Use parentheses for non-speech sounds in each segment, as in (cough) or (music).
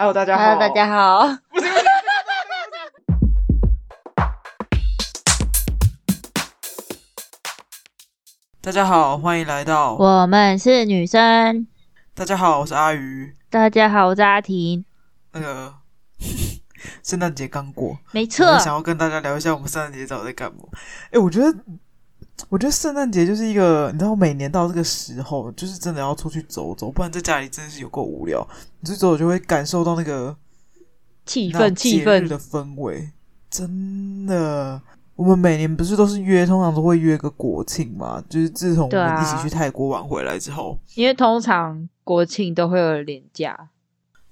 Hello，大家好。Hello，大家好。(laughs) 大家好，欢迎来到我们是女生。大家好，我是阿鱼。大家好，我是阿婷。那个 (laughs) 圣诞节刚过，没错。想要跟大家聊一下我们圣诞节到底在干嘛？哎，我觉得。我觉得圣诞节就是一个，你知道，每年到这个时候，就是真的要出去走走，不然在家里真的是有够无聊。你去走走就会感受到那个气氛、气氛的氛围，真的。我们每年不是都是约，通常都会约个国庆嘛？就是自从我们一起去泰国玩回来之后，因为通常国庆都会有连假。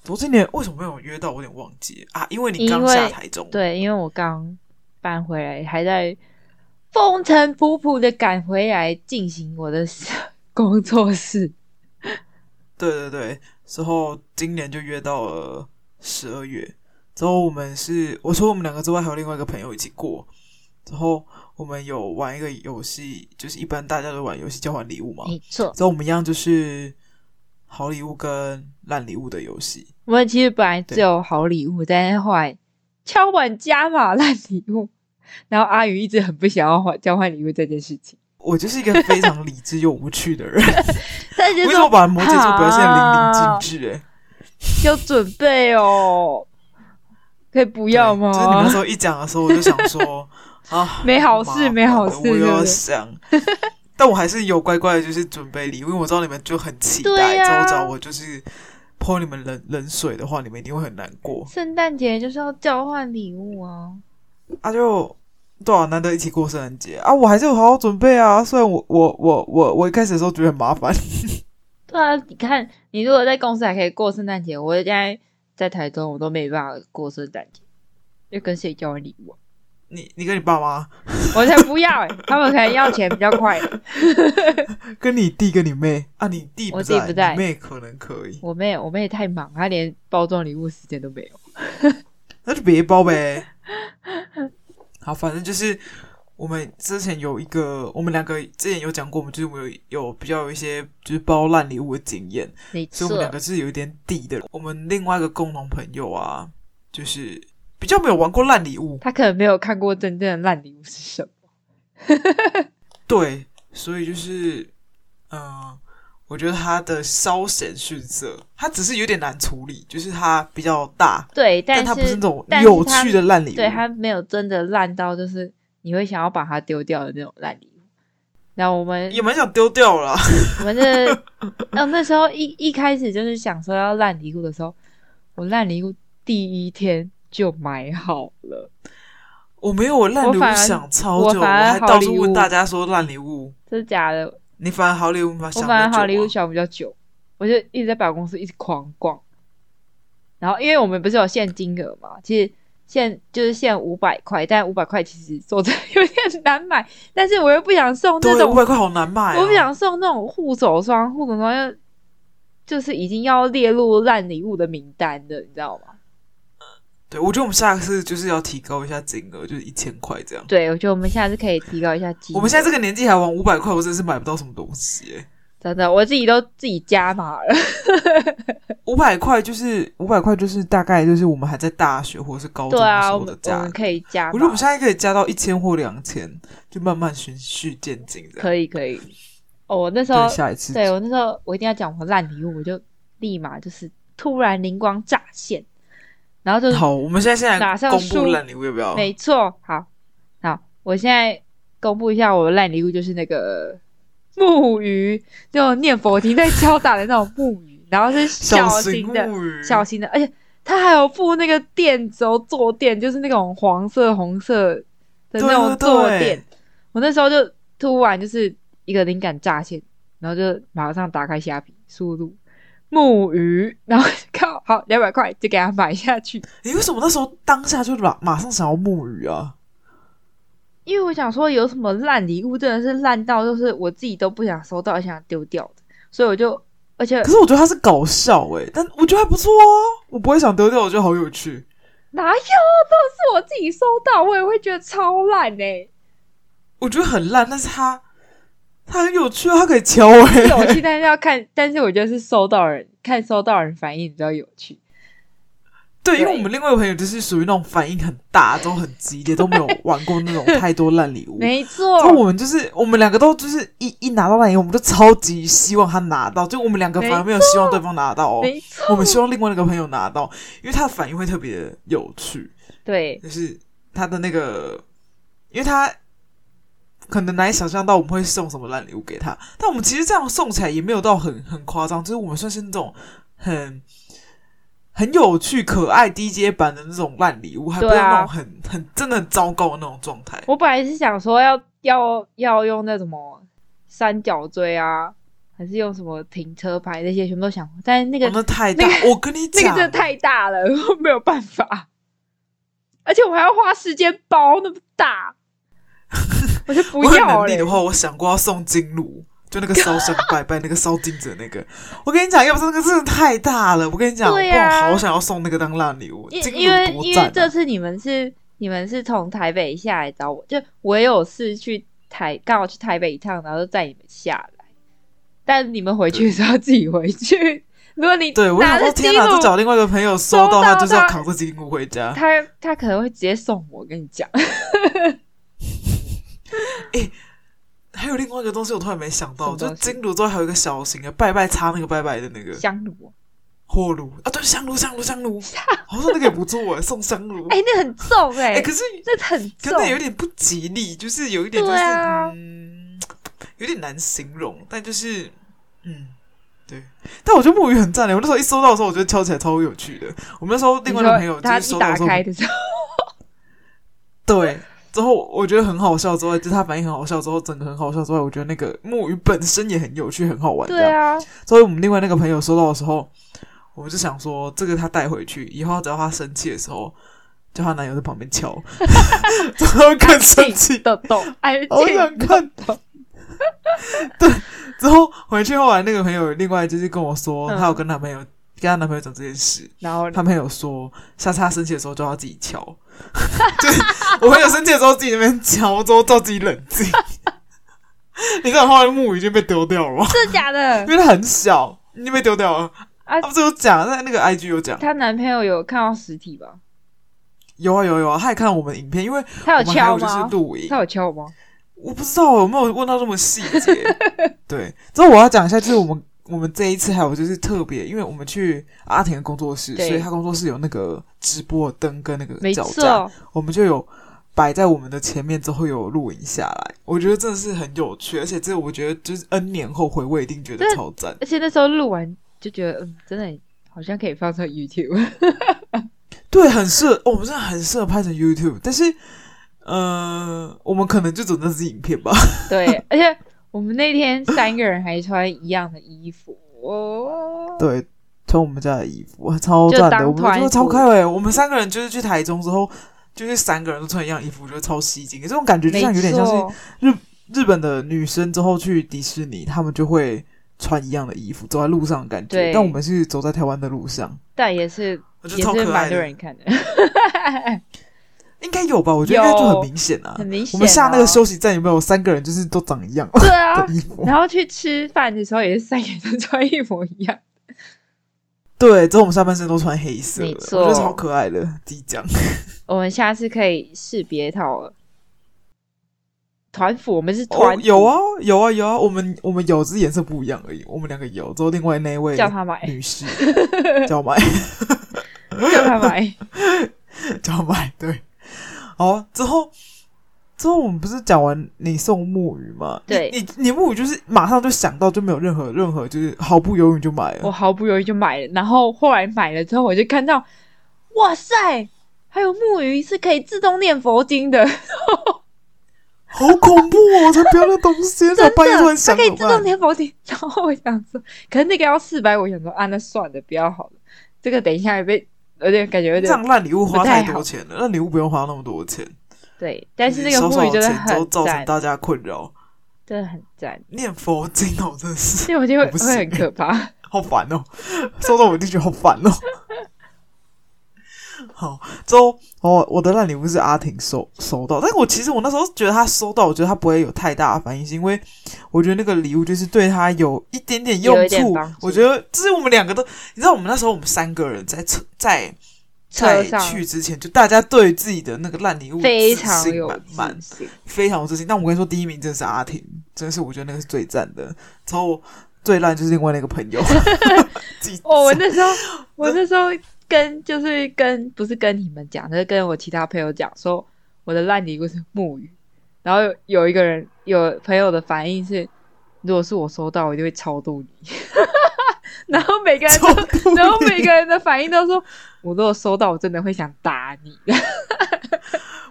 昨今年为什么没有约到？我有点忘记啊，因为你刚下台中，对，因为我刚搬回来，还在。风尘仆仆的赶回来进行我的工作室。对对对，之后今年就约到了十二月。之后我们是，我说我们两个之外还有另外一个朋友一起过。之后我们有玩一个游戏，就是一般大家都玩游戏交换礼物嘛。没错。之后我们一样就是好礼物跟烂礼物的游戏。我们其实本来只有好礼物，但是后来敲碗加码烂礼物。然后阿宇一直很不想要换交换礼物这件事情。我就是一个非常理智又无趣的人。(laughs) 为什么把摩羯座表现淋漓尽致？哎，有准备哦，可以不要吗？就是你们那时候一讲的时候，我就想说 (laughs) 啊，没好事，没好事，我又要想。但我还是有乖乖的，就是准备礼物，因为我知道你们就很期待，之后找我就是泼你们冷冷水的话，你们一定会很难过。圣诞节就是要交换礼物啊。啊就对啊，难得一起过圣诞节啊，我还是有好好准备啊。虽然我我我我我一开始的时候觉得很麻烦。(laughs) 对啊，你看，你如果在公司还可以过圣诞节，我现在在台中，我都没办法过圣诞节，要跟谁交换礼物？你你跟你爸妈？我才不要哎、欸，他们可能要钱比较快。(laughs) 跟你弟跟你妹啊，你弟我弟不在，你妹可能可以。我妹我妹太忙，她连包装礼物时间都没有。(laughs) 那就别包呗。好，反正就是我们之前有一个，我们两个之前有讲过，我们就是我们有有比较有一些就是包烂礼物的经验。所以我们两个是有一点底的。我们另外一个共同朋友啊，就是比较没有玩过烂礼物，他可能没有看过真正的烂礼物是什么。(laughs) 对，所以就是嗯。呃我觉得它的稍显逊色，它只是有点难处理，就是它比较大，对，但，但它不是那种有趣的烂礼物，对，它没有真的烂到就是你会想要把它丢掉的那种烂礼物。然后我们也蛮想丢掉了，我们这，(laughs) 哦，那时候一一开始就是想说要烂礼物的时候，我烂礼物第一天就买好了，我没有我烂礼物想超久，我，我还到处问大家说烂礼物，这是假的。你反而好礼物吗？我反而好礼物想比较久，我就一直在百货公司一直狂逛。然后，因为我们不是有限金额嘛，其实限就是限五百块，但五百块其实说真的有点难买。但是我又不想送那种五百块好难买啊，我不想送那种护手霜，护手霜又就是已经要列入烂礼物的名单的，你知道吗？对，我觉得我们下次就是要提高一下金额，就是一千块这样。对，我觉得我们下次可以提高一下金额。我们现在这个年纪还玩五百块，我真的是买不到什么东西哎。真的，我自己都自己加码了。(laughs) 五百块就是五百块，就是大概就是我们还在大学或者是高中的时候的价。对啊，我们可以加。我觉得我们现在可以加到一千或两千，就慢慢循序渐进的。可以可以。哦，我那时候下一次，对我那时候我一定要讲我烂礼物，我就立马就是突然灵光乍现。然后就好，我们现在现在公布烂礼物要不要？没错，好，好，我现在公布一下我的烂礼物，就是那个木鱼，就念佛经在敲打的那种木鱼，然后是小型的，小型，小型的，而且它还有附那个垫轴坐垫，就是那种黄色、红色的那种坐垫。我那时候就突然就是一个灵感乍现，然后就马上打开虾皮，输入。木鱼，然后靠好两百块就给他买下去。你为什么那时候当下就马马上想要木鱼啊？因为我想说有什么烂礼物，真的是烂到就是我自己都不想收到，想丢掉的，所以我就而且可是我觉得他是搞笑诶、欸，但我觉得还不错啊，我不会想丢掉，我觉得好有趣。哪有？都是我自己收到，我也会觉得超烂诶、欸。我觉得很烂，但是他。他很有趣啊，他可以敲我、欸，有趣，但是要看，但是我觉得是收到人看收到人反应比较有趣。对，因为我们另外一个朋友就是属于那种反应很大，都很激烈，都没有玩过那种太多烂礼物。没错，那我们就是我们两个都就是一一拿到烂礼物，我们就超级希望他拿到，就我们两个反而没有希望对方拿到哦。没错，我们希望另外那个朋友拿到，因为他的反应会特别有趣。对，就是他的那个，因为他可能难以想象到我们会送什么烂礼物给他，但我们其实这样送起来也没有到很很夸张，就是我们算是那种很。很有趣、可爱、DJ 版的那种烂礼物，还不是那种很、啊、很真的很糟糕的那种状态。我本来是想说要要要用那什么三角锥啊，还是用什么停车牌那些，全部都想，但是那个、哦、那太大，那个、我跟你讲，那个真的太大了，(laughs) 我没有办法，而且我还要花时间包那么大，我就不要了。能力的话，我想过要送金炉。就那个烧香拜拜，那个烧金子的那个，我跟你讲，要不是那个真的太大了，我跟你讲，对啊、我好想要送那个当烂礼物。因为因为因为这次你们是你们是从台北下来找我，就我有事去台，刚好去台北一趟，然后就载你们下来。但你们回去的时候要自己回去。如果你对我想说天哪，就找另外一个朋友收到，他就是要扛着金炉回家。他他可能会直接送我，跟你讲。(laughs) (laughs) 欸还有另外一个东西，我突然没想到，就金炉之外还有一个小型的拜拜插那个拜拜的那个。香炉、火炉。啊，对，香炉香炉香炉，好像那个也不错哎，送香炉，(laughs) 哎，那很重哎，哎，可是那很重，有点不吉利，就是有一点就是嗯，有点难形容，但就是嗯，对，但我觉得木鱼很赞的，我那时候一收到的时候，我觉得敲起来超有趣的。我们那时候另外一个朋友就是收到的时候，对。之后我觉得很好笑，之外就是他反应很好笑，之后整个很好笑之外，我觉得那个木鱼本身也很有趣，很好玩。对啊，所以我们另外那个朋友收到的时候，我们就想说，这个他带回去以后，只要他生气的时候，叫他男友在旁边敲，之后更生气的动，好想看到。(laughs) 对，之后回去后来那个朋友另外就是跟我说，他有跟男朋友。跟她男朋友讲这件事，然后她朋友说，下次她生气的时候就要自己敲，(laughs) 就是我朋友生气的时候自己那边敲，之后叫自己冷静。(laughs) 你知道后来木鱼已经被丢掉了吗？是假的，(laughs) 因为它很小，你被丢掉了。啊，不是有讲在那个 IG 有讲，她男朋友有看到实体吧？有啊有有啊，他也看到我们影片，因为他有敲吗？他有敲吗？我不知道有没有问到这么细节。对，之后我要讲一下，就是我们。我们这一次还有就是特别，因为我们去阿田的工作室，所以他工作室有那个直播灯跟那个脚架，我们就有摆在我们的前面，之后有录影下来。我觉得真的是很有趣，而且这我觉得就是 N 年后回味，一定觉得超赞。而且那时候录完就觉得，嗯，真的好像可以放上 YouTube。(laughs) 对，很适合，哦，我们真的很适合拍成 YouTube。但是，呃，我们可能就只能是影片吧。对，而且。我们那天三个人还穿一样的衣服，哦，对，穿我们家的衣服，超赞的，我们觉得超开胃。我们三个人就是去台中之后，就是三个人都穿一样衣服，我觉得超吸睛。这种感觉就像有点像是日日本的女生之后去迪士尼，他们就会穿一样的衣服走在路上的感觉。但我们是走在台湾的路上，但也是也是蛮多人看的。(laughs) 应该有吧，我觉得应该就很明显啊。很明显，我们下那个休息站有没有三个人就是都长一样？对啊，然后去吃饭的时候也是三个人都穿一模一样。对，之后我们下半身都穿黑色，没错，我觉得超可爱的。即将，(laughs) 我们下次可以试别套了。团服，我们是团、哦，有啊，有啊，有啊。我们我们有，只是颜色不一样而已。我们两个有，之后另外那位叫他买女士叫买，(laughs) 叫他买，(laughs) 叫买，对。好，之后之后我们不是讲完你送木鱼吗？对，你你，木鱼就是马上就想到，就没有任何任何，就是毫不犹豫就买了。我毫不犹豫就买了，然后后来买了之后，我就看到，哇塞，还有木鱼是可以自动念佛经的，好恐怖哦！才不要那东西，(laughs) 真的，它可以自动念佛经。然后我想说，可是那个要四百，我想说啊，那算了，不要好了。这个等一下也被。有点感觉有点这样烂礼物花太多钱了，那礼物不用花那么多钱。对，但是那个木鱼真的很赞，造成大家困扰，真的很赞。念佛经哦，真的是，念佛经会会很可怕，(laughs) 好烦哦，收到我就觉得好烦哦。(laughs) 好，之后哦，我的烂礼物是阿婷收收到，但是我其实我那时候觉得他收到，我觉得他不会有太大的反应，是因为我觉得那个礼物就是对他有一点点用处。我觉得这是我们两个都，你知道，我们那时候我们三个人在车在在去之前，就大家对自己的那个烂礼物非常有自信，非常有自信。但我跟你说，第一名真的是阿婷，真的是我觉得那个是最赞的。之后最烂就是另外那个朋友。(laughs) 哦，我那时候，我那时候跟就是跟不是跟你们讲，就是跟我其他朋友讲说，我的烂礼物是木鱼。然后有，有一个人有朋友的反应是，如果是我收到，我就会超度你。(laughs) 然后每个人都，然后每个人的反应都说，我如果收到，我真的会想打你。(laughs)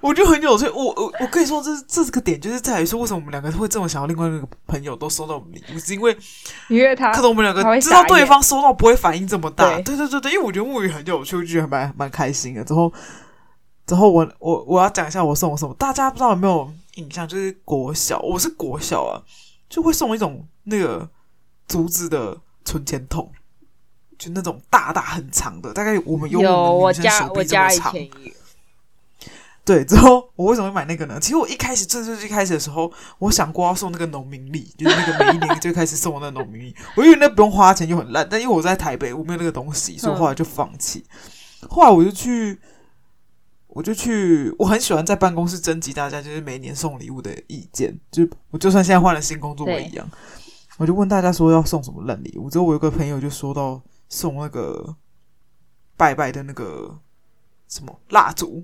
我就很有趣，我我我可以说这，这这个点就是在于说，为什么我们两个会这么想要另外一个朋友都收到我们礼物，是因为因为他，可能我们两个知道对方收到不会反应这么大。对对对对，因为我觉得木鱼很有趣，我觉得还蛮蛮开心的。之后之后我我我要讲一下我送什么，大家不知道有没有印象？就是国小，我是国小啊，就会送一种那个竹子的。存钱筒，就那种大大很长的，大概我们有我们女生手臂这么长。对，之后我为什么会买那个呢？其实我一开始正式最开始的时候，我想过要送那个农民礼，就是那个每一年就开始送我那个农民礼。我以为那不用花钱就很烂，但因为我在台北，我没有那个东西，所以后来就放弃。嗯、后来我就去，我就去，我很喜欢在办公室征集大家就是每年送礼物的意见，就我就算现在换了新工作，我一样。我就问大家说要送什么烂礼物，之后我有个朋友就说到送那个拜拜的那个什么蜡烛，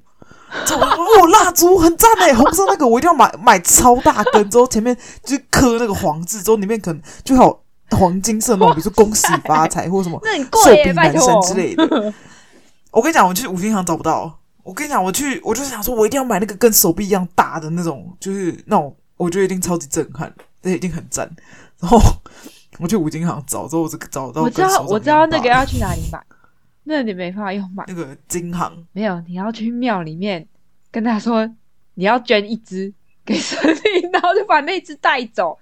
之后我说哦，蜡烛很赞哎，红色那个我一定要买买超大根，之后前面就刻那个黄字，之后里面可能就好黄金色那种，比如说恭喜发财或什么寿比南山之类的。我跟你讲，我去五金行找不到。我跟你讲，我去我就想说，我一定要买那个跟手臂一样大的那种，就是那种我觉得一定超级震撼，那一定很赞。然后我去五金行找，之后我这个找到。我知道，我知道那个要去哪里买，那你没办法用买。那个金行没有，你要去庙里面跟他说你要捐一只给神灵，然后就把那只带走。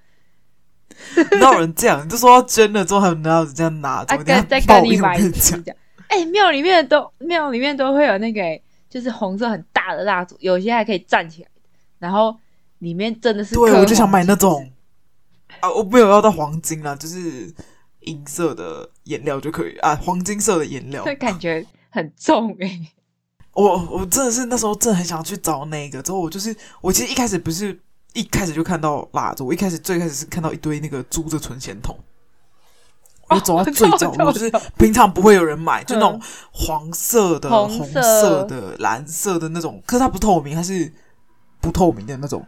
哪有人这样？你就说要捐了之后，还有哪有人这样拿？(laughs) 再再跟你买一支。哎，庙里面都庙里面都会有那个，就是红色很大的蜡烛，有些还可以站起来，然后里面真的是。对，我就想买那种。啊，我没有要到黄金啦，就是银色的颜料就可以啊，黄金色的颜料，会 (laughs) 感觉很重诶、欸。我我真的是那时候真的很想去找那个，之后我就是我其实一开始不是一开始就看到蜡烛，我一开始最开始是看到一堆那个珠子存钱筒，我走到最角落，就是平常不会有人买，就那种黄色的、嗯、红色的、蓝色的那种，可是它不透明，它是不透明的那种。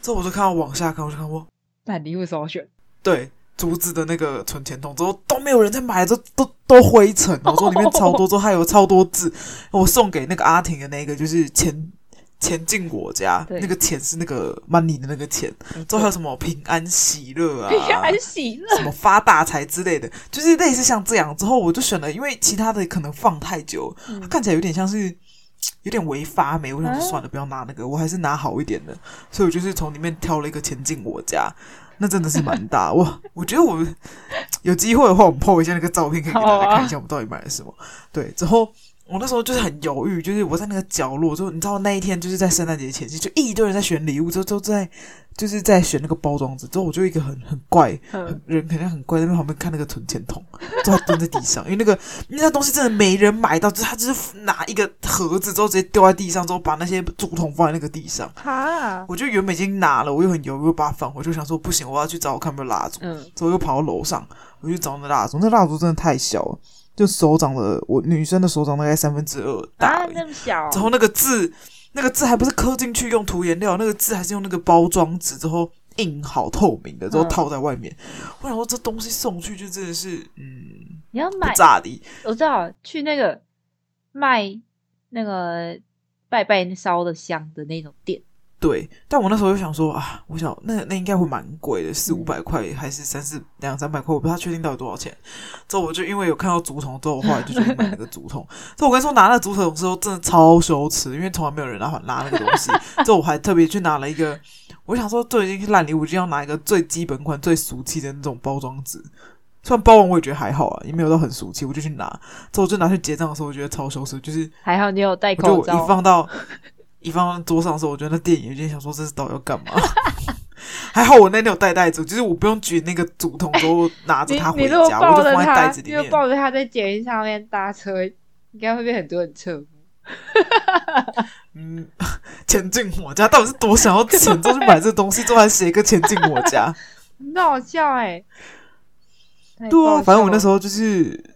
之后我就看到往下看，我就看我。那礼物首选，对竹子的那个存钱筒，之后都没有人在买，都都都灰尘。我说里面超多，之后还有超多字。我送给那个阿婷的那个，就是钱钱进我家，那个钱是那个 money 的那个钱。之后还有什么平安喜乐啊，平安喜乐，什么发大财之类的，就是类似像这样。之后我就选了，因为其他的可能放太久，它看起来有点像是有点违发霉。我想说算了，不要拿那个，我还是拿好一点的。所以我就是从里面挑了一个钱进我家。那真的是蛮大，哇我觉得我有机会的话，我们 po 一下那个照片，可以给大家看一下我们到底买了什么。对，之后。我那时候就是很犹豫，就是我在那个角落，就你知道那一天就是在圣诞节前夕，就一堆人在选礼物，就都在就是在选那个包装纸。之后我就一个很很怪，很人肯定很怪，在那旁边看那个存钱筒，就他蹲在地上，因为那个因为那东西真的没人买到，就是他就是拿一个盒子之后直接丢在地上，之后把那些竹筒放在那个地上。哈，我就原本已经拿了，我又很犹豫，又把它放回，我就想说不行，我要去找我看有没有蜡烛。嗯，之后又跑到楼上，我去找那蜡烛，那蜡烛真的太小了。就手掌的，我女生的手掌大概三分之二大，啊，那么小。然后那个字，那个字还不是刻进去用涂颜料，那个字还是用那个包装纸之后印好透明的，之后套在外面。嗯、我想说这东西送去就真的是，嗯，你要买炸的。我知道去那个卖那个拜拜烧的香的那种店。对，但我那时候就想说啊，我想那那应该会蛮贵的，四五百块还是三四两三百块，我不太确定到底多少钱。之后我就因为有看到竹筒，之后我后来就去买那个竹筒。之后我跟你说，拿那个竹筒的时候真的超羞耻，因为从来没有人拿拿那个东西。之后我还特别去拿了一个，我想说都已经是烂礼物，就要拿一个最基本款、最俗气的那种包装纸。虽然包完我也觉得还好啊，也没有到很俗气，我就去拿。之后我就拿去结账的时候，我觉得超羞耻，就是还好你有戴口罩，一放到。(laughs) 一放桌上的时候，我觉得那电影有点想说，这是到底要干嘛？(laughs) 还好我那天有带袋子，就是我不用举那个竹筒，都拿着它回家，我就放在袋子里面。抱着它在捷运上面搭车，应该会被很多人侧目。(laughs) 嗯，前进我家到底是多想要钱，就去买这东西，之后还写一个前进我家，很好笑哎、欸。对啊，反正我那时候就是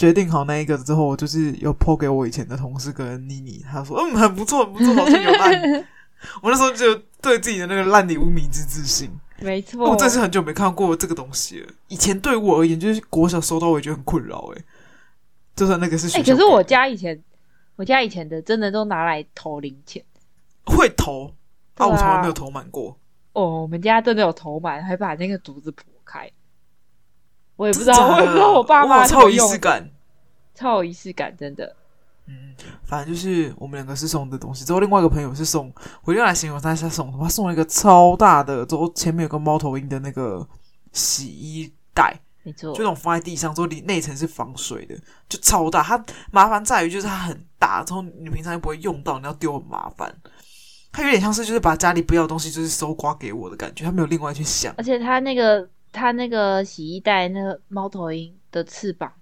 决定好那一个之后，我就是有 po 给我以前的同事跟妮妮，他说嗯很不错，很不错，好像有烂。(laughs) 我那时候就对自己的那个烂礼物迷之自信。没错，我真是很久没看过这个东西了。以前对我而言，就是国小收到，我也觉得很困扰。哎，就算那个是学校，可是我家以前，我家以前的真的都拿来投零钱，会投啊，我从来没有投满过。哦，我们家真的有投满，还把那个竹子剖开。我也不知道，我也不知道我爸妈超有仪式感，超有仪式感，真的。嗯，反正就是我们两个是送的东西，之后另外一个朋友是送，我用来形容他是送什么？他送了一个超大的，之后前面有个猫头鹰的那个洗衣袋，没错，就那种放在地上，之后里内层是防水的，就超大。它麻烦在于就是它很大，之后你平常又不会用到，你要丢很麻烦。它有点像是就是把家里不要的东西就是搜刮给我的感觉，他没有另外去想。而且它那个它那个洗衣袋那个猫头鹰的翅膀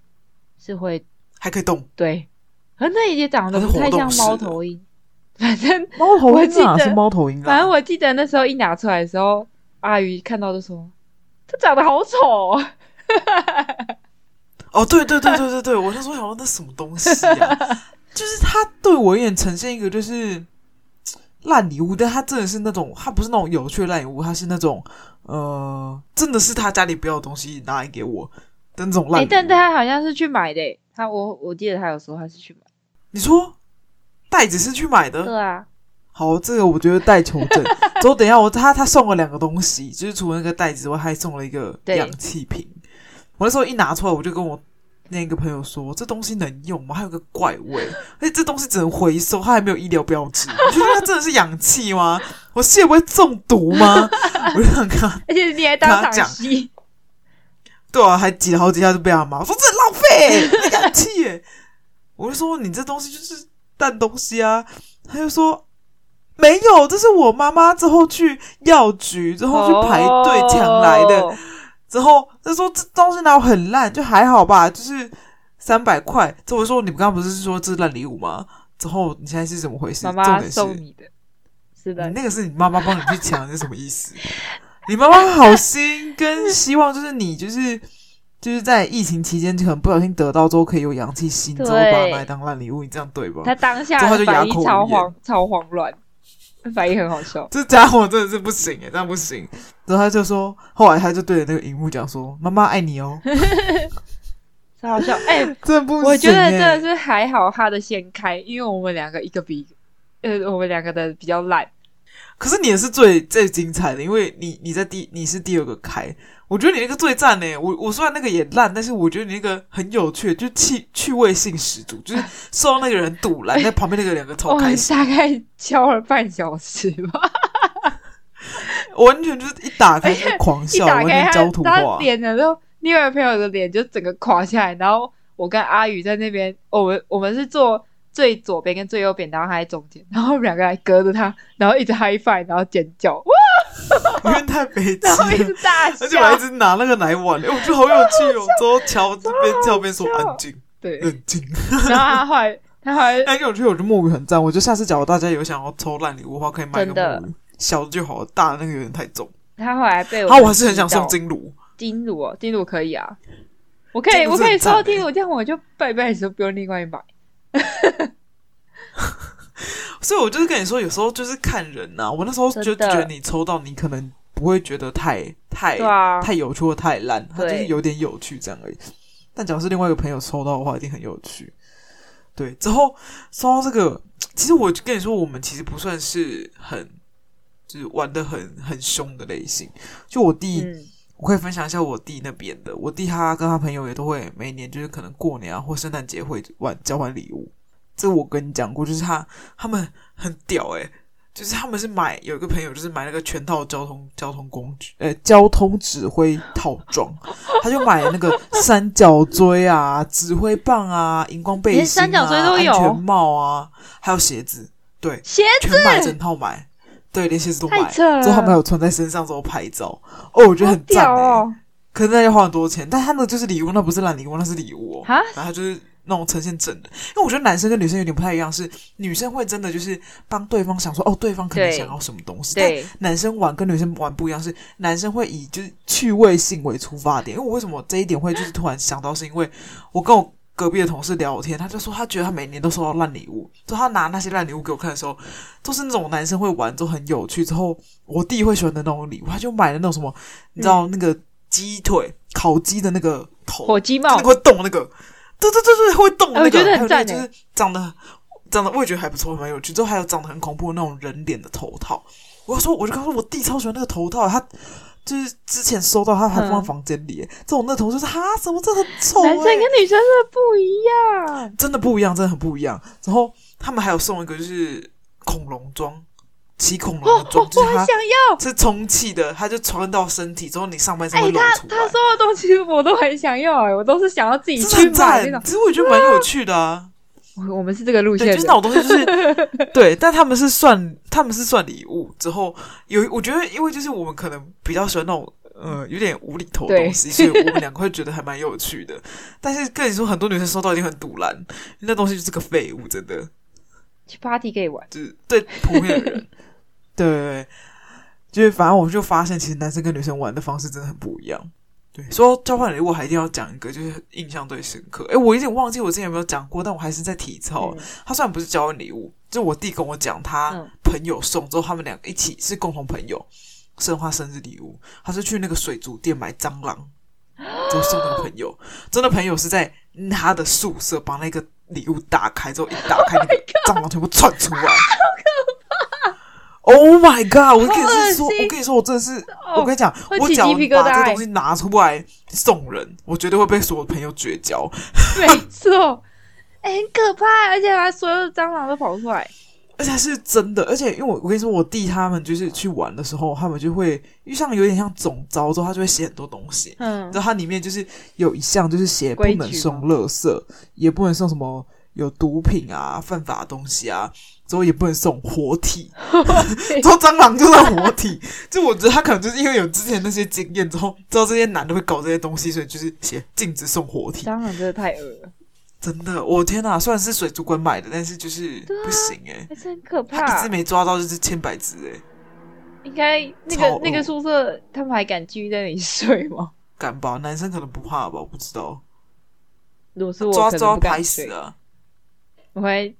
是会还可以动，对。可是那也长得不太像猫头鹰，反正猫头鹰啊是猫头鹰。啊反正我记得那时候一拿出来的时候，阿姨看到就说：“它长得好丑。(laughs) ”哦，对对对对对对，我那时候想说那什么东西啊？(laughs) 就是它对我有点呈现一个就是烂礼物，但它真的是那种，它不是那种有趣的烂礼物，它是那种呃，真的是他家里不要的东西拿来给我的那种烂。哎，但他好像是去买的，他我我记得他有说他是去买。你说袋子是去买的？对啊。好，这个我觉得待求证。之后等一下，我他他送了两个东西，就是除了那个袋子之外，还送了一个氧气瓶。我那时候一拿出来，我就跟我那个朋友说：“这东西能用吗？还有个怪味，而且这东西只能回收，它还没有医疗标志。我觉得它真的是氧气吗？我吸了会中毒吗？” (laughs) 我就想看，(laughs) 而且你还当场吸。对啊，还挤了好几下就被他骂，我说这很浪费氧气耶。我就说你这东西就是烂东西啊！他就说没有，这是我妈妈之后去药局之后去排队抢来的。Oh. 之后他说这东西哪有很烂，就还好吧，就是三百块。之后我说你们刚刚不是说这是烂礼物吗？之后你现在是怎么回事？妈妈送你的，是的，你那个是你妈妈帮你去抢，是什么意思？你妈妈好心跟希望就是你就是。就是在疫情期间，可能不小心得到之后，可以有阳气吸，之后把它拿来当烂礼物，你这样对吧？他当下的反应超慌，超慌乱，(laughs) 反应很好笑。这家伙真的是不行哎，这样不行。然后他就说，后来他就对着那个荧幕讲说：“妈妈爱你哦。(laughs) ”超好笑哎，这不行。我觉得真的是还好，他的先开，因为我们两个一个比呃，我们两个的比较烂。可是你也是最最精彩的，因为你你在第你是第二个开。我觉得你那个最赞呢，我我虽然那个也烂，但是我觉得你那个很有趣，就趣趣味性十足，就是 (laughs) 受到那个人堵拦在旁边那个两个超开心。大概敲了半小时吧，(laughs) 完全就是一打开就狂 (laughs) 笑，完全焦土化。他脸的时候，另外朋友的脸就整个垮下来，然后我跟阿宇在那边，我们我们是坐最左边跟最右边，然后他在中间，然后我们两个还隔着他，然后一直 high five，然后尖叫哇！(laughs) 因为太悲戚了，然后一直大笑，而且我还一直拿那个奶碗，哎，我觉得好有趣哦。之后乔这边叫边说安静，对，冷静。(laughs) 然后他后来，他后来，哎，有趣，我觉得木鱼很赞。我觉得下次假如大家有想要抽烂礼物的话，可以买个木鱼，小的就好了，大的那个有点太重。他后来被我，他，我还是很想送金炉，金炉哦，金炉可以啊，我可以，我可以抽金炉，这样我就拜拜的时候不用另外买。所以，我就是跟你说，有时候就是看人呐、啊。我那时候就觉得你抽到，你可能不会觉得太太、啊、太有趣或太烂，它就是有点有趣这样而已。但假如是另外一个朋友抽到的话，一定很有趣。对，之后说到这个，其实我跟你说，我们其实不算是很就是玩的很很凶的类型。就我弟，嗯、我可以分享一下我弟那边的。我弟他跟他朋友也都会每年就是可能过年啊或圣诞节会玩交换礼物。这我跟你讲过，就是他他们很屌诶、欸，就是他们是买有一个朋友，就是买那个全套交通交通工具，呃，交通指挥套装，他就买那个三角锥啊、指挥棒啊、荧光背心啊、三角锥都有？安全帽啊，还有鞋子，对，鞋子？全买整套买，对，连鞋子都买，之后他们还有穿在身上之后拍照，哦，我觉得很赞诶、欸，哦、可是那要花很多钱，但他那就是礼物，那不是烂礼物，那是礼物哦，哈，然后他就是。那种呈现整的。因为我觉得男生跟女生有点不太一样，是女生会真的就是帮对方想说，哦，对方可能想要什么东西。对。但男生玩跟女生玩不一样，是男生会以就是趣味性为出发点。因为我为什么这一点会就是突然想到，是因为我跟我隔壁的同事聊天，他就说他觉得他每年都收到烂礼物，就他拿那些烂礼物给我看的时候，都是那种男生会玩，都很有趣。之后我弟会喜欢的那种礼物，他就买了那种什么，你知道那个鸡腿、嗯、烤鸡的那个头，火鸡帽，那个会动那个，对对对对，会动那个，我觉得很赞，就是长得长得我也觉得还不错，蛮有趣。之后还有长得很恐怖的那种人脸的头套，我说我就刚说我弟超喜欢那个头套，他。就是之前收到，他还放在房间里、嗯。这种那头就是哈，什么这很丑、欸。男生跟女生真的不一样，真的不一样，真的很不一样。然后他们还有送一个，就是恐龙装，骑恐龙的装、哦，就是他想要是充气的，他就穿到身体之后，你上半身会露出来。他他说的东西我都很想要、欸，哎，我都是想要自己去买那种。其实我觉得蛮有趣的啊。我们是这个路线，就是那种东西，就是对，但他们是算他们是算礼物之后有，我觉得因为就是我们可能比较喜欢那种呃有点无厘头的东西，所以我们两个会觉得还蛮有趣的。但是跟你说，很多女生收到一定很堵烂，那东西就是个废物，真的。去 party 可以玩，就是对普遍的人，(laughs) 对，就是反正我就发现，其实男生跟女生玩的方式真的很不一样。对，说交换礼物，还一定要讲一个，就是印象最深刻。诶，我有点忘记我之前有没有讲过，但我还是在体操。他虽然不是交换礼物，就我弟跟我讲，他朋友送之后，他们两个一起是共同朋友，送他生日礼物。他是去那个水族店买蟑螂，就送那个朋友。真的朋友是在他的宿舍把那个礼物打开之后，一打开那个 (laughs) 蟑螂全部窜出来。Oh my god！我跟你说，我跟你说，我真的是，我跟你讲，我只要把这东西拿出来送人，我绝对会被所有朋友绝交。没错，(laughs) 哎、欸，很可怕，而且把所有的蟑螂都跑出来，而且是真的。而且，因为我我跟你说，我弟他们就是去玩的时候，他们就会，因为像有点像总招之后，他就会写很多东西。嗯，然后它里面就是有一项就是写不能送垃圾，也不能送什么有毒品啊、犯法的东西啊。之后也不能送活体，(laughs) (laughs) 之后蟑螂就算活体，就我觉得他可能就是因为有之前那些经验，之后知道这些男的会搞这些东西，所以就是写禁止送活体。蟑螂真的太恶了，真的，我天哪！虽然是水族馆买的，但是就是不行哎、欸，还是很可怕。一只没抓到就是千百只哎、欸。应该那个那个宿舍他们还敢继续在那里睡吗？敢吧，男生可能不怕吧，我不知道。如果是我抓抓拍死啊，我会。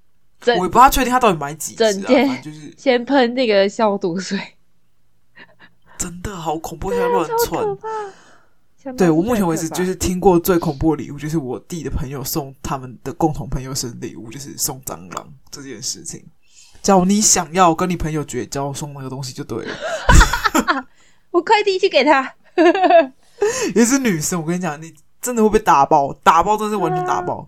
我也不太确定他到底买几只啊，反正就是 (laughs) 先喷那个消毒水，真的好恐怖，在乱窜。(laughs) 对，我目前为止就是听过最恐怖的礼物，就是我弟的朋友送他们的共同朋友生日礼物，就是送蟑螂这件事情。只要你想要跟你朋友绝交，送那个东西就对了。(laughs) 我快递去给他。也是女生，我跟你讲，你真的会被打爆，打爆真的是完全打爆。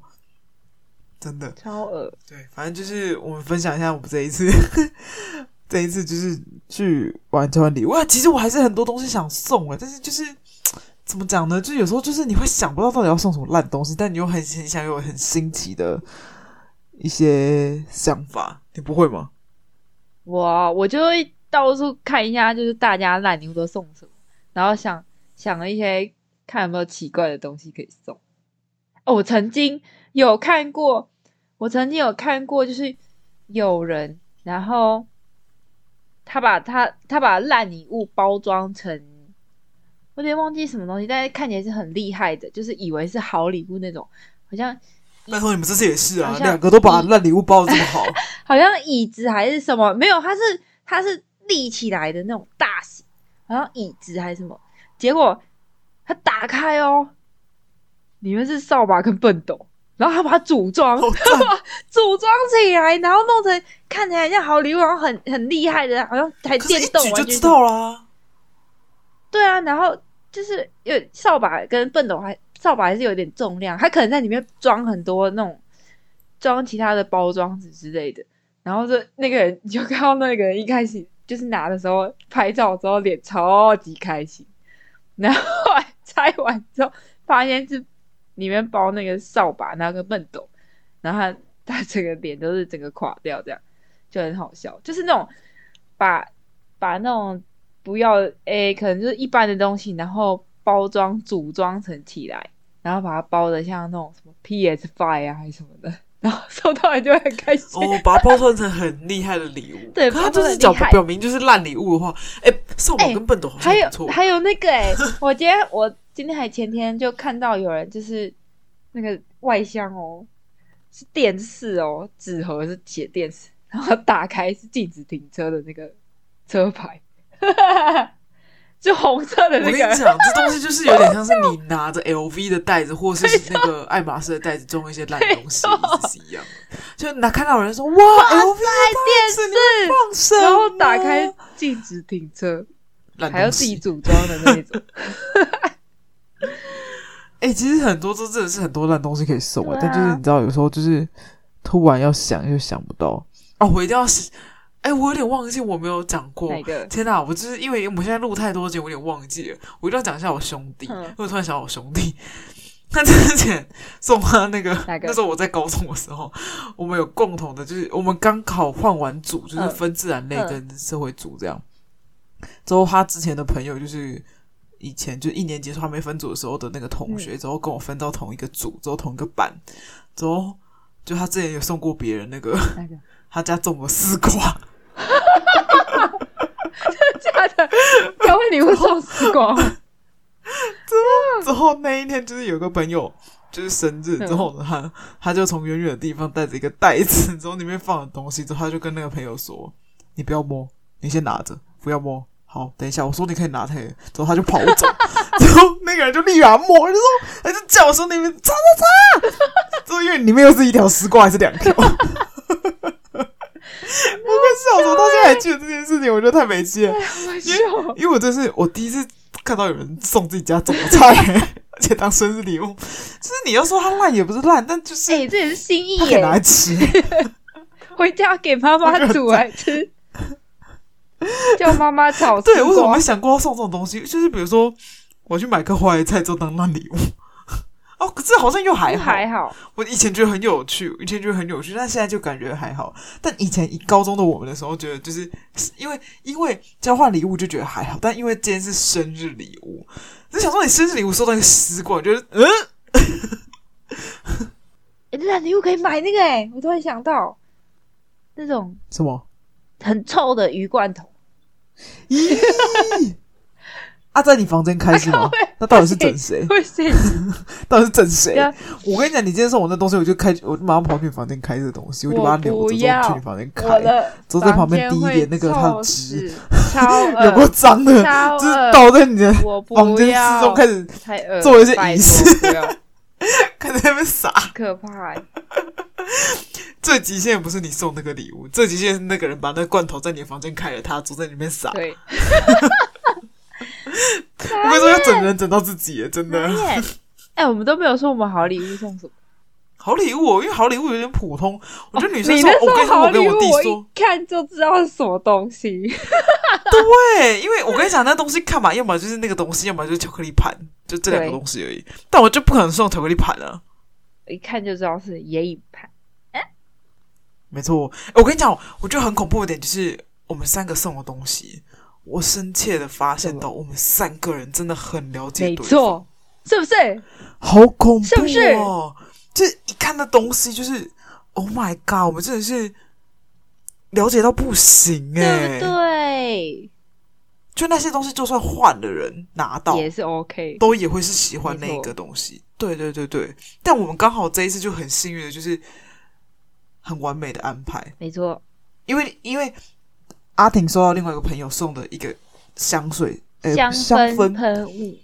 真的超恶，对，反正就是我们分享一下我们这一次，(laughs) 这一次就是去玩交换礼物。其实我还是很多东西想送啊，但是就是怎么讲呢？就有时候就是你会想不到到底要送什么烂东西，但你又很很想有很新奇的一些想法，你不会吗？我我就会到处看一下，就是大家烂礼物都送什么，然后想想了一些看有没有奇怪的东西可以送。哦，我曾经有看过。我曾经有看过，就是有人，然后他把他他把烂礼物包装成，我有点忘记什么东西，但是看起来是很厉害的，就是以为是好礼物那种，好像。拜托你们这次也是啊，两个都把烂礼物包的这么好，(laughs) 好像椅子还是什么？没有，它是它是立起来的那种大型，好像椅子还是什么？结果它打开哦，里面是扫把跟畚斗。然后他把它组装，他把 (laughs) 组装起来，然后弄成看起来像好礼物，然后很很厉害的，好像台电动，就知道啦。对啊，然后就是有扫把跟笨斗还，扫把还是有点重量，他可能在里面装很多那种装其他的包装纸之类的。然后就那个人你就看到那个人一开始就是拿的时候拍照之后脸超级开心，然后后来拆完之后发现是。里面包那个扫把，那个笨斗，然后他他整个脸都是整个垮掉，这样就很好笑。就是那种把把那种不要诶、欸，可能就是一般的东西，然后包装组装成起来，然后把它包的像那种什么 PS Five 啊，还是什么的，然后收到人就会很开心。哦，把它包装成很厉害的礼物。对，它就是表表明就是烂礼物的话，哎，扫把跟笨斗好像不错。还有还有那个哎，(laughs) 我今天我今天还前天就看到有人就是那个外箱哦，是电视哦，纸盒是写电视，然后打开是禁止停车的那个车牌。(laughs) 就红色的那个，我跟你讲，这东西就是有点像是你拿着 LV 的袋子，或是那个爱马仕的袋子装一些烂东西，(laughs) 是一样。就拿看到有人说哇，LV 电视，然后打开禁止停车，还要自己组装的那种。(laughs) 哎、欸，其实很多都真的是很多烂东西可以送啊，但就是你知道，有时候就是突然要想又想不到哦，我一定要是。哎、欸，我有点忘记我没有讲过。哪个？天哪！我就是因为我们现在录太多集，我有点忘记了。我一定要讲一下我兄弟，嗯、因为我突然想到我兄弟。他之前送他那个？那时候我在高中的时候，我们有共同的，就是我们刚考换完组，就是分自然类跟社会组这样。嗯、之后他之前的朋友，就是以前就一年级时候还没分组的时候的那个同学，嗯、之后跟我分到同一个组，之后同一个班，之后就他之前有送过别人那个？(laughs) 他家种了丝瓜。(laughs) 真的假的？他为礼物送丝瓜。(laughs) 之后，之后那一天就是有个朋友就是生日，之后呢，他他就从远远的地方带着一个袋子，之后里面放了东西，之后他就跟那个朋友说：“你不要摸，你先拿着，不要摸。好，等一下，我说你可以拿它。”之后他就跑走，(laughs) 之后那个人就立马摸，就说：“他就叫说里面擦擦擦。”之后因为里面又是一条丝瓜还是两条？(laughs) 我跟小时到现在还记得这件事情，我觉得太没劲了。(laughs) 因为因为我这是我第一次看到有人送自己家种的菜，而且当生日礼物。就是你要说它烂也不是烂，但就是哎，这也是心意，可以拿来吃。回家给妈妈煮来吃，(laughs) 叫妈妈炒。对，为什么没想过要送这种东西？就是比如说，我去买个花椰菜，就当那礼物。(laughs) 哦，可是好像又还好，还好。我以前觉得很有趣，以前觉得很有趣，但现在就感觉还好。但以前以高中的我们的时候，觉得就是因为因为交换礼物就觉得还好，但因为今天是生日礼物，就想说你生日礼物收到一个丝瓜，觉得嗯，哎、(laughs) 欸，那礼物可以买那个哎、欸，我突然想到那种什么很臭的鱼罐头。(laughs) 咦？啊，在你房间开是吗？(laughs) 那到底是整谁？(laughs) 到底是整谁？我跟你讲，你今天送我那东西，我就开，我就马上跑去你房间开这个东西，我就把它留着，之后去你房间开，坐在旁边滴一点那个它的汁，有够脏的，就是倒在你的房间之中，开始做一些仪式，开始在那边撒，可怕。最极限不是你送那个礼物，最极限是那个人把那个罐头在你房间开了，他坐在里面撒。对。(laughs) 我跟你说，要整人整到自己耶，真的。哎、欸，我们都没有说我们好礼物送什么。好礼物，因为好礼物有点普通。我觉得女生送，我跟好礼物，我弟说，一看就知道是什么东西。(laughs) 对，因为我跟你讲，那东西看嘛，要么就是那个东西，要么就是巧克力盘，就这两个东西而已。但我就不可能送巧克力盘啊！一看就知道是眼影盘。哎，没错。我跟你讲，我觉得很恐怖的点就是我们三个送的东西。我深切的发现到，我们三个人真的很了解对错，是不是？好恐怖哦！是不是？就一看那东西，就是，Oh my God！我们真的是了解到不行哎，对不对？就那些东西，就算换的人拿到也是 OK，都也会是喜欢那个东西。对对对对，但我们刚好这一次就很幸运的，就是很完美的安排。没错，因为因为。阿婷收到另外一个朋友送的一个香水，呃，香氛喷雾。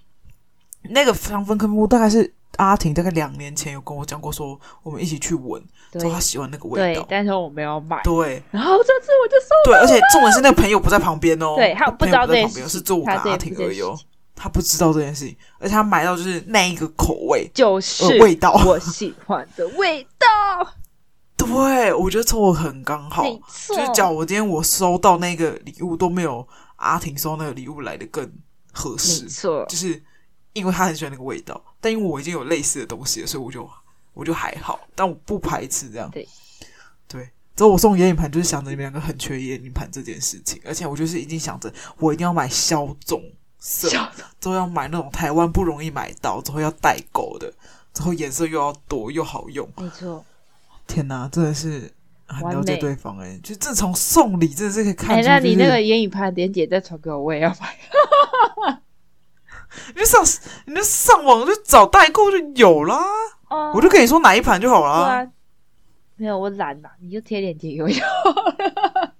那个香氛喷雾大概是阿婷大概两年前有跟我讲过，说我们一起去闻，说他喜欢那个味道。对，但是我没有买。对，然后这次我就送。对，而且重点是那个朋友不在旁边哦，(laughs) 对，他不知道这件事，是做我跟阿婷而已哦，他不知道这件事情，而且他买到就是那一个口味，就是味道。我喜欢的味道。对，我觉得凑合很刚好，错。就是讲我今天我收到那个礼物都没有阿婷收那个礼物来的更合适，错。就是因为他很喜欢那个味道，但因为我已经有类似的东西了，所以我就我就还好，但我不排斥这样。对，对，之后我送眼影盘，就是想着你们两个很缺眼影盘这件事情，而且我就是已经想着我一定要买消肿色，之后要买那种台湾不容易买到，之后要代购的，之后颜色又要多又好用。没错。天哪，真的是很了解对方哎、欸！就自从送礼，真的是可以看出、就是。哎、欸，那你那个眼影盘链接再传给我，我也要买。你就上，你就上网就找代购就有啦。哦、我就跟你说哪一盘就好了。对啊，没有我懒嘛，你就贴链接给我就好了。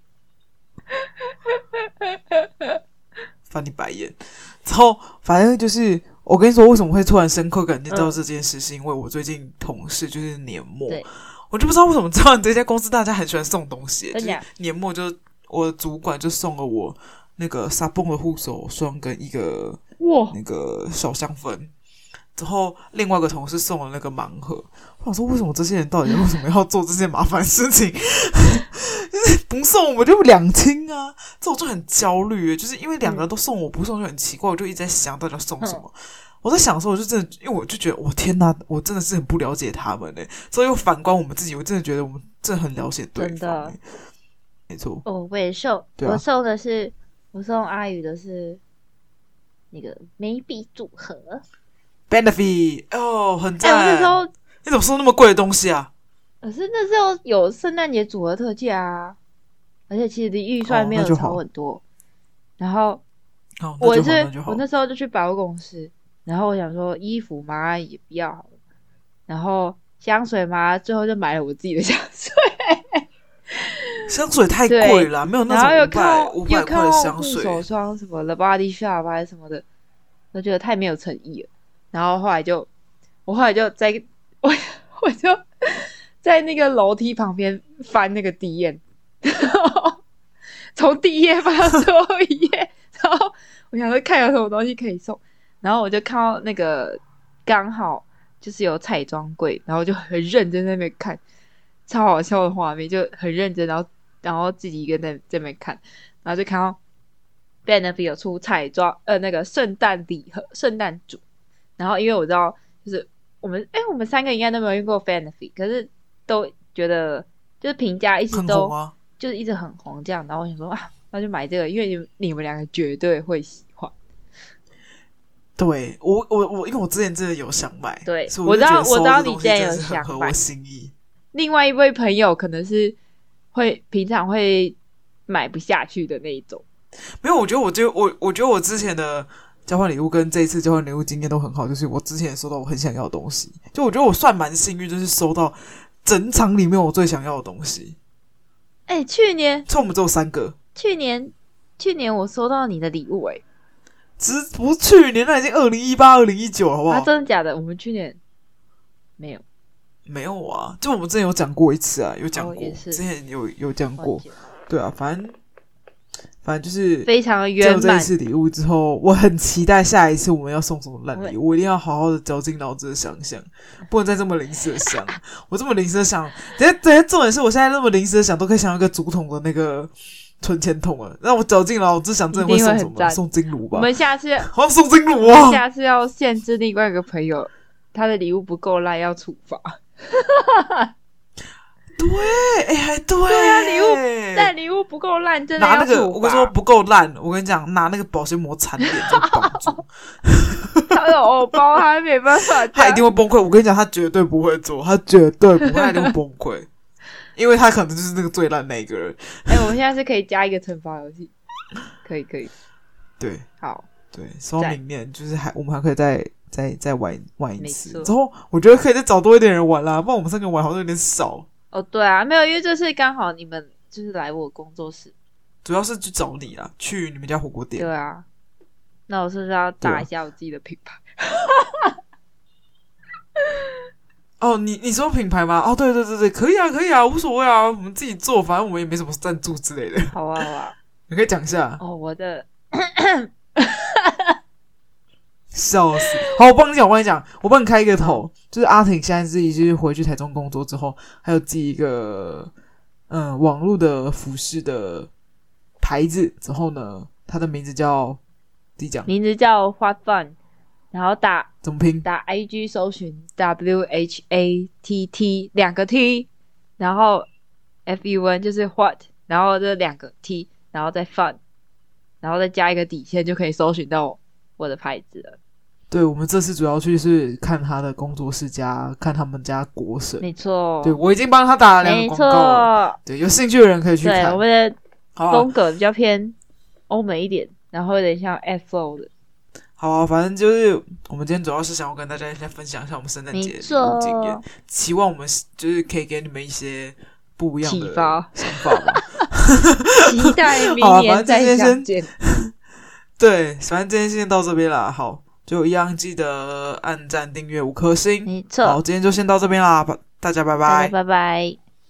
翻你白眼。然后反正就是，我跟你说，为什么会突然深刻感觉到这件事，是因为我最近同事就是年末。我就不知道为什么知道你这家公司大家很喜欢送东西，就是年末就我的主管就送了我那个沙泵的护手霜跟一个哇那个小香氛，之后另外一个同事送了那个盲盒。我想说，为什么这些人到底为什么要做这些麻烦事情？就 (laughs) 是不送我就两清啊，这我就很焦虑，就是因为两个人都送我不送就很奇怪，我就一直在想到底要送什么。嗯我在想的时候，我就真的，因为我就觉得，我天哪，我真的是很不了解他们呢。所以又反观我们自己，我真的觉得我们真的很了解对方。真的，没错。哦，我也送，啊、我送的是，我送阿宇的是那个眉笔组合，Benefit 哦，很赞。哎、那时候你怎么送那么贵的东西啊？可是那时候有圣诞节组合特价啊，而且其实预算没有超很多。哦、然后，哦、我是我那时候就去百货公司。然后我想说衣服嘛也不要好了，然后香水嘛最后就买了我自己的香水。香水太贵了，没有那种五百五百块的香水。护手霜什么 The Body Shop 还是什么的，我觉得太没有诚意了。然后后来就，我后来就在我我就在那个楼梯旁边翻那个 DM，从第一页翻到最后一页，然后我想说看有什么东西可以送。然后我就看到那个刚好就是有彩妆柜，然后就很认真在那边看，超好笑的画面，就很认真，然后然后自己一个人在这边看，然后就看到 Benefit 有出彩妆呃那个圣诞礼盒圣诞组，然后因为我知道就是我们哎我们三个应该都没有用过 Benefit，可是都觉得就是评价一直都就是一直很红这样，然后我想说啊那就买这个，因为你们你们两个绝对会喜欢。对我我我，因为我之前真的有想买，对，我，我知道我知道你之前有想买，合我心意。另外一位朋友可能是会平常会买不下去的那一种。没有，我觉得我就我我觉得我之前的交换礼物跟这一次交换礼物经验都很好，就是我之前也收到我很想要的东西，就我觉得我算蛮幸运，就是收到整场里面我最想要的东西。哎、欸，去年，就我们只有三个。去年，去年我收到你的礼物、欸，哎。只不是去年，那已经二零一八、二零一九了，好不好？啊，真的假的？我们去年没有，没有啊！就我们之前有讲过一次啊，有讲过，哦、之前有有讲过。对啊，反正反正就是非常的圆满。这一次礼物之后，我很期待下一次我们要送什么烂礼物，我一定要好好的绞尽脑汁的想想，不能再这么临时的想。我这么临时的想，等下等下，重点是我现在这么临时的想，都可以想到一个竹筒的那个。存钱筒啊！让我绞尽脑汁想真的会送什么？送金炉吧。我们下次好像送金炉啊！下次要限制另外一个朋友，他的礼物不够烂要处罚。(laughs) 对，哎、欸，还对，对啊，礼物但礼物不够烂，真的拿那个，我跟你说不够烂，我跟你讲，拿那个保鲜膜缠点就绑住。他的偶包他没办法，他一定会崩溃。我跟你讲，他绝对不会做，他绝对不会，他一定会崩溃。(laughs) 因为他可能就是那个最烂那一个人。哎、欸，我们现在是可以加一个惩罚游戏，可以可以。对，好，对，说明年就是还我们还可以再再再玩玩一次。之后我觉得可以再找多一点人玩啦，不然我们三个玩好像有点少。哦，对啊，没有，因为这是刚好你们就是来我工作室，主要是去找你啦，去你们家火锅店。对啊，那我是不是要打一下我自己的品牌？(laughs) 哦，你你说品牌吗？哦，对对对对，可以啊，可以啊，无所谓啊，我们自己做，反正我们也没什么赞助之类的。好啊，好啊，(laughs) 你可以讲一下。哦，我的，(laughs) 笑死！好，我帮你讲，我帮你讲，我帮你开一个头，就是阿婷现在自己就是回去台中工作之后，还有自己一个嗯网络的服饰的牌子，之后呢，它的名字叫自己讲，名字叫 What Fun。然后打怎么拼？打 I G 搜寻 W H A T T 两个 T，然后 F U N 就是 What，然后这两个 T，然后再 Fun，然后再加一个底线就可以搜寻到我的牌子了。对，我们这次主要去是看他的工作室家看他们家国神，没错。对，我已经帮他打了两个广告了，对，有兴趣的人可以去看。对，我们的风格比较偏欧美一点，然后有点像 F.O. 的。好啊，反正就是我们今天主要是想要跟大家先分享一下我们圣诞节的经验，希望我们就是可以给你们一些不一样的启发想法吧。(laughs) 期待明年再相见。(laughs) 对，反正今天先到这边了。好。就一样，记得按赞、订阅五颗星。没错。好，今天就先到这边啦，大家拜拜。拜拜。